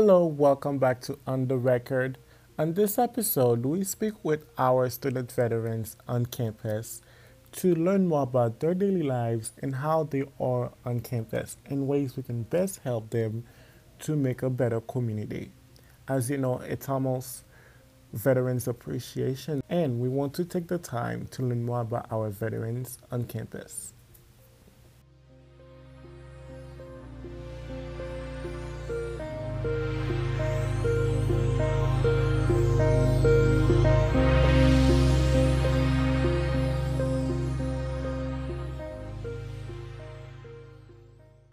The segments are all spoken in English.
Hello, welcome back to On the Record. On this episode, we speak with our student veterans on campus to learn more about their daily lives and how they are on campus and ways we can best help them to make a better community. As you know, it's almost Veterans Appreciation, and we want to take the time to learn more about our veterans on campus.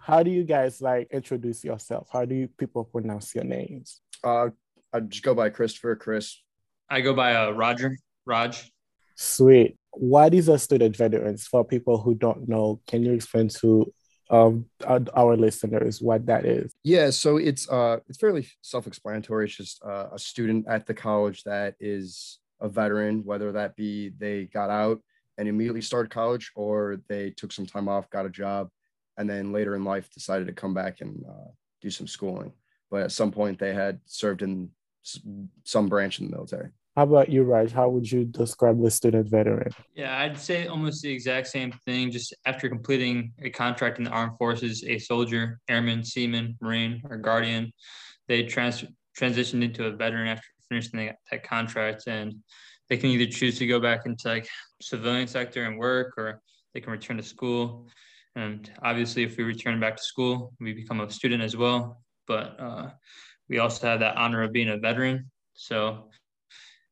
How do you guys like introduce yourself? How do you people pronounce your names? Uh, I just go by Christopher. Chris. I go by uh, Roger. Raj. Sweet. What is a student veterans for people who don't know? Can you explain to um, our listeners what that is? Yeah, so it's uh, it's fairly self-explanatory. It's just uh, a student at the college that is a veteran, whether that be they got out and immediately started college, or they took some time off, got a job, and then later in life decided to come back and uh, do some schooling. But at some point, they had served in some branch in the military. How about you, Raj? How would you describe the student veteran? Yeah, I'd say almost the exact same thing. Just after completing a contract in the armed forces, a soldier, airman, seaman, marine, or guardian, they trans- transitioned into a veteran after finishing that, that contract, and they can either choose to go back into like civilian sector and work, or they can return to school. And obviously, if we return back to school, we become a student as well. But uh, we also have that honor of being a veteran. So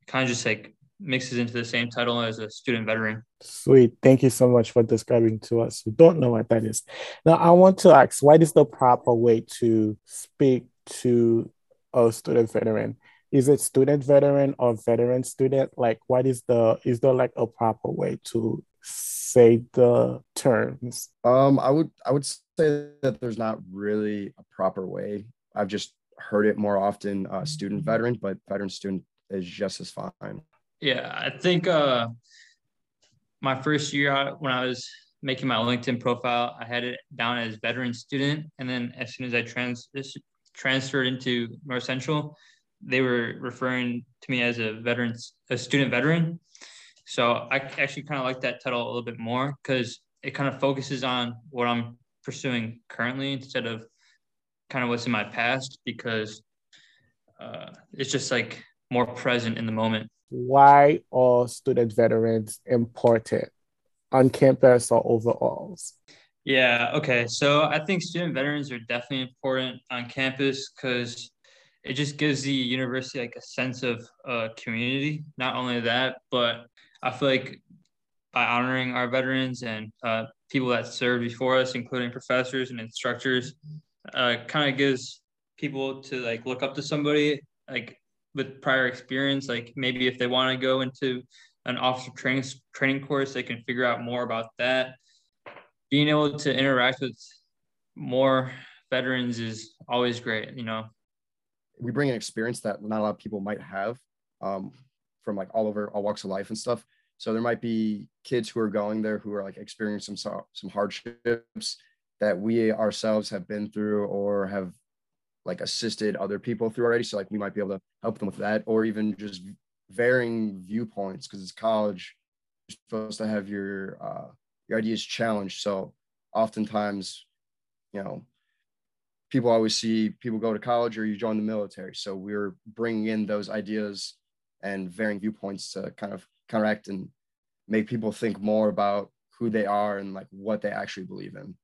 it kind of just like mixes into the same title as a student veteran. Sweet. Thank you so much for describing to us who don't know what that is. Now, I want to ask what is the proper way to speak to a student veteran? Is it student veteran or veteran student? Like, what is the, is there like a proper way to say the terms? Um, I would I would say that there's not really a proper way. I've just heard it more often, uh, student veteran, but veteran student is just as fine. Yeah, I think uh, my first year when I was making my LinkedIn profile, I had it down as veteran student, and then as soon as I trans transferred into North Central, they were referring to me as a veteran, a student veteran. So I actually kind of like that title a little bit more because it kind of focuses on what I'm pursuing currently instead of kind of what's in my past because uh, it's just like more present in the moment. Why are student veterans important on campus or overall? Yeah, okay. So I think student veterans are definitely important on campus because it just gives the university like a sense of uh, community. Not only that, but I feel like by honoring our veterans and uh, people that served before us, including professors and instructors, uh, kind of gives people to like look up to somebody like with prior experience. Like maybe if they want to go into an officer training training course, they can figure out more about that. Being able to interact with more veterans is always great. You know, we bring an experience that not a lot of people might have. Um, from like all over all walks of life and stuff. So there might be kids who are going there who are like experiencing some some hardships that we ourselves have been through or have like assisted other people through already. So like we might be able to help them with that, or even just varying viewpoints because it's college. You're supposed to have your uh, your ideas challenged. So oftentimes, you know, people always see people go to college or you join the military. So we're bringing in those ideas and varying viewpoints to kind of counteract and make people think more about who they are and like what they actually believe in.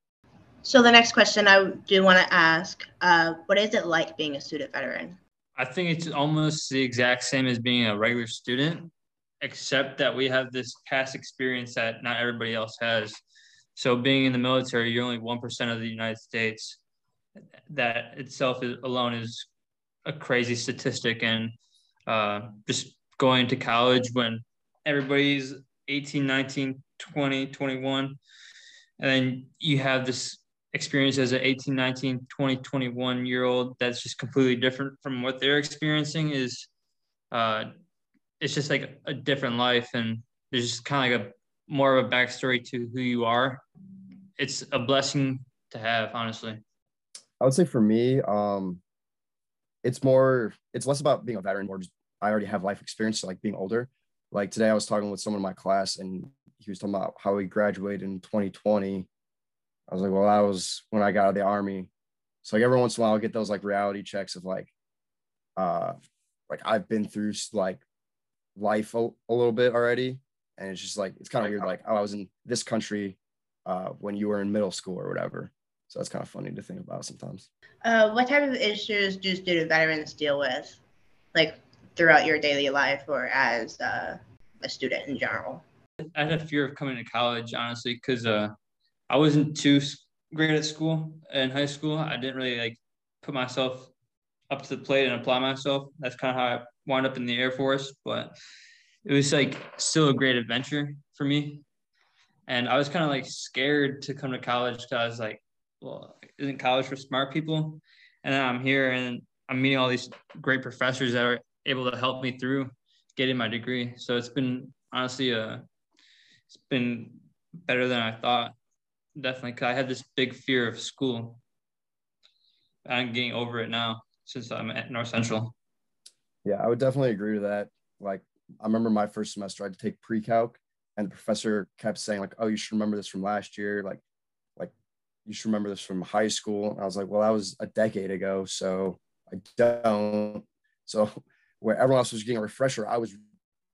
So the next question I do want to ask, uh, what is it like being a student veteran? I think it's almost the exact same as being a regular student, except that we have this past experience that not everybody else has. So being in the military, you're only 1% of the United States. That itself is, alone is a crazy statistic. And uh, just going to college when everybody's 18, 19, 20, 21. And then you have this experience as an 18, 19, 20, 21 year old that's just completely different from what they're experiencing is uh, it's just like a different life. And there's just kind of like a more of a backstory to who you are. It's a blessing to have, honestly. I would say for me, um, it's more it's less about being a veteran more just I already have life experience, so like being older. Like today, I was talking with someone in my class, and he was talking about how he graduated in 2020. I was like, well, that was when I got out of the army. So like every once in a while, I'll get those like reality checks of like, uh, like I've been through like life a, a little bit already, and it's just like it's kind of weird. Like, oh, I was in this country uh, when you were in middle school or whatever. So that's kind of funny to think about sometimes. Uh, what type of issues do student veterans deal with, like throughout your daily life or as uh, a student in general? I had a fear of coming to college, honestly, because uh, I wasn't too great at school in high school. I didn't really like put myself up to the plate and apply myself. That's kind of how I wound up in the Air Force, but it was like still a great adventure for me. And I was kind of like scared to come to college because I was like, well, isn't college for smart people? And I'm here and I'm meeting all these great professors that are able to help me through getting my degree. So it's been honestly a, uh, it's been better than I thought. Definitely, cause I had this big fear of school. I'm getting over it now since I'm at North Central. Yeah, I would definitely agree to that. Like, I remember my first semester, I had to take pre-calc, and the professor kept saying like, "Oh, you should remember this from last year." Like you should remember this from high school. I was like, "Well, that was a decade ago, so I don't." So where everyone else was getting a refresher, I was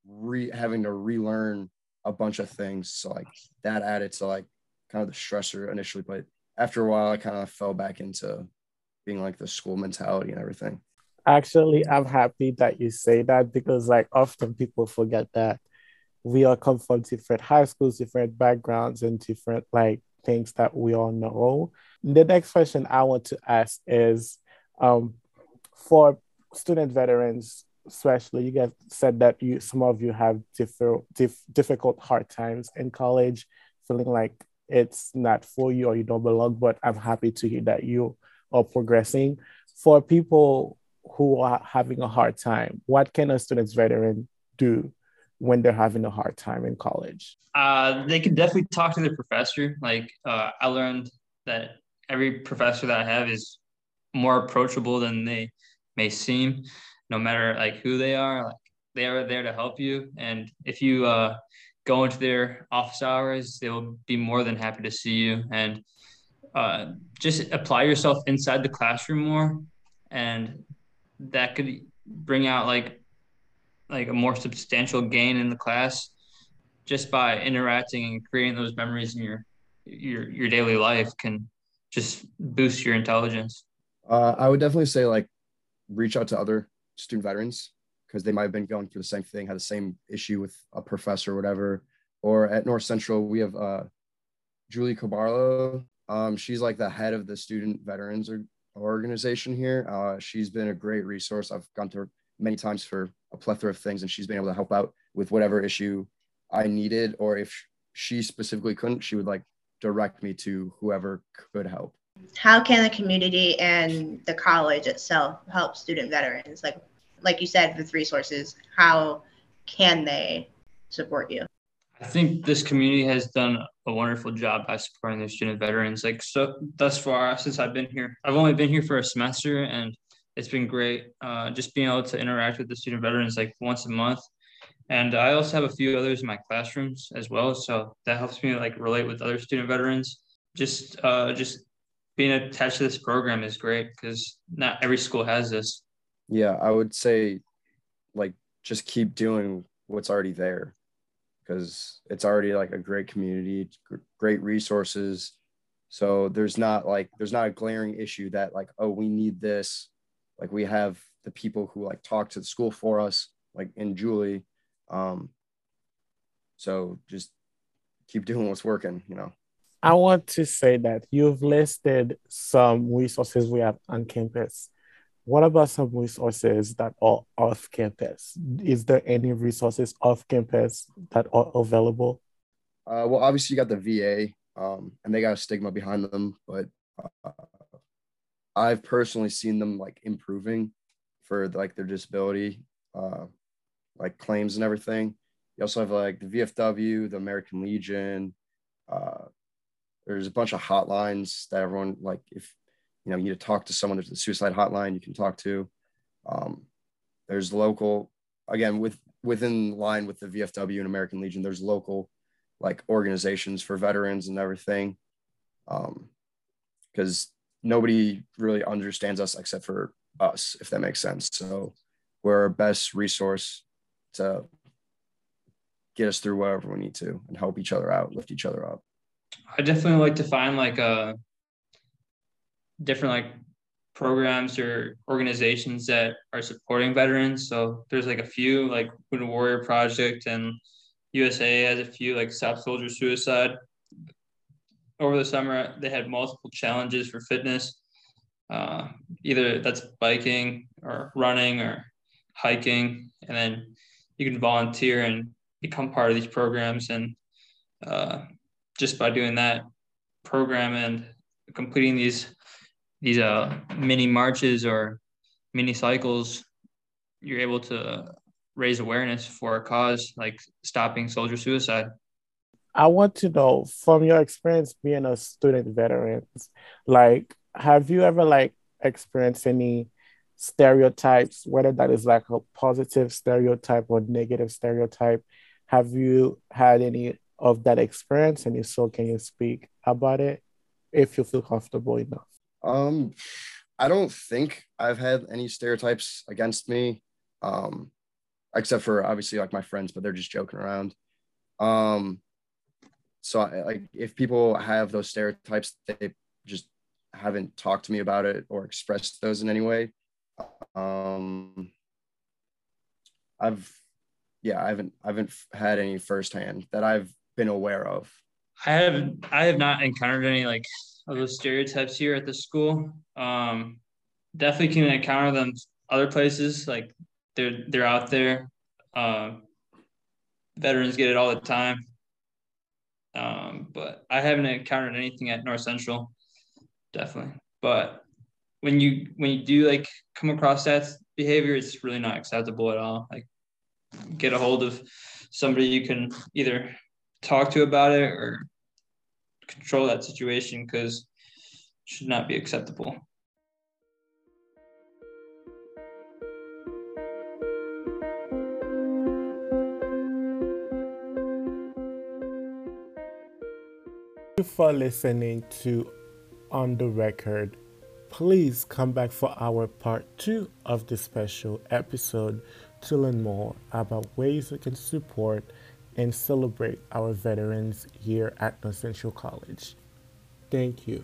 re having to relearn a bunch of things. So like that added to like kind of the stressor initially, but after a while, I kind of fell back into being like the school mentality and everything. Actually, I'm happy that you say that because like often people forget that we all come from different high schools, different backgrounds, and different like things that we all know. The next question I want to ask is um, for student veterans especially you guys said that you some of you have differ, dif, difficult hard times in college feeling like it's not for you or you don't belong but i'm happy to hear that you are progressing for people who are having a hard time what can a student's veteran do when they're having a hard time in college uh, they can definitely talk to their professor like uh, i learned that every professor that i have is more approachable than they may seem no matter like who they are, like they are there to help you. And if you uh, go into their office hours, they will be more than happy to see you and uh, just apply yourself inside the classroom more. And that could bring out like like a more substantial gain in the class just by interacting and creating those memories in your your your daily life can just boost your intelligence. Uh, I would definitely say like reach out to other student veterans because they might have been going through the same thing, had the same issue with a professor or whatever. Or at North Central, we have uh, Julie Cabarlo. Um, she's like the head of the student veterans organization here. Uh, she's been a great resource. I've gone to her many times for a plethora of things, and she's been able to help out with whatever issue I needed, or if she specifically couldn't, she would like direct me to whoever could help. How can the community and the college itself help student veterans? Like like you said with resources how can they support you? I think this community has done a wonderful job by supporting their student veterans. Like so thus far since i've been here i've only been here for a semester and it's been great uh, just being able to interact with the student veterans like once a month and i also have a few others in my classrooms as well so that helps me like relate with other student veterans just uh, just being attached to this program is great because not every school has this. Yeah, I would say like just keep doing what's already there because it's already like a great community, great resources. So there's not like there's not a glaring issue that like oh we need this. Like we have the people who like talk to the school for us, like in Julie. Um, so just keep doing what's working, you know. I want to say that you've listed some resources we have on campus. What about some resources that are off campus? Is there any resources off campus that are available? Uh, well, obviously, you got the VA, um, and they got a stigma behind them, but uh, I've personally seen them like improving for like their disability, uh, like claims and everything. You also have like the VFW, the American Legion, uh, there's a bunch of hotlines that everyone like if you know you need to talk to someone there's the suicide hotline you can talk to Um, there's local, again, with within line with the VFW and American Legion, there's local like organizations for veterans and everything. Um, because nobody really understands us except for us, if that makes sense. So we're our best resource to get us through whatever we need to and help each other out, lift each other up. I definitely like to find like a uh, different like programs or organizations that are supporting veterans. So there's like a few like Wounded Warrior Project and USA has a few like Stop Soldier Suicide. Over the summer, they had multiple challenges for fitness. Uh, either that's biking or running or hiking, and then you can volunteer and become part of these programs. And uh, just by doing that program and completing these these uh, mini marches or mini cycles, you're able to raise awareness for a cause like stopping soldier suicide. I want to know from your experience being a student veteran, like, have you ever like experienced any stereotypes, whether that is like a positive stereotype or negative stereotype? Have you had any of that experience? And if so, can you speak about it if you feel comfortable enough? Um, I don't think I've had any stereotypes against me, um, except for obviously like my friends, but they're just joking around. Um, so I, like if people have those stereotypes, they just haven't talked to me about it or expressed those in any way. Um, I've, yeah, I haven't, I haven't had any firsthand that I've been aware of. I have, I have not encountered any like of those stereotypes here at the school. Um, definitely can encounter them other places. Like they're they're out there. Uh, veterans get it all the time. Um, but I haven't encountered anything at North Central, definitely. But when you when you do like come across that behavior, it's really not acceptable at all. Like get a hold of somebody you can either talk to about it or control that situation because should not be acceptable. For listening to On the Record. Please come back for our part two of this special episode to learn more about ways we can support and celebrate our veterans here at North Central College. Thank you.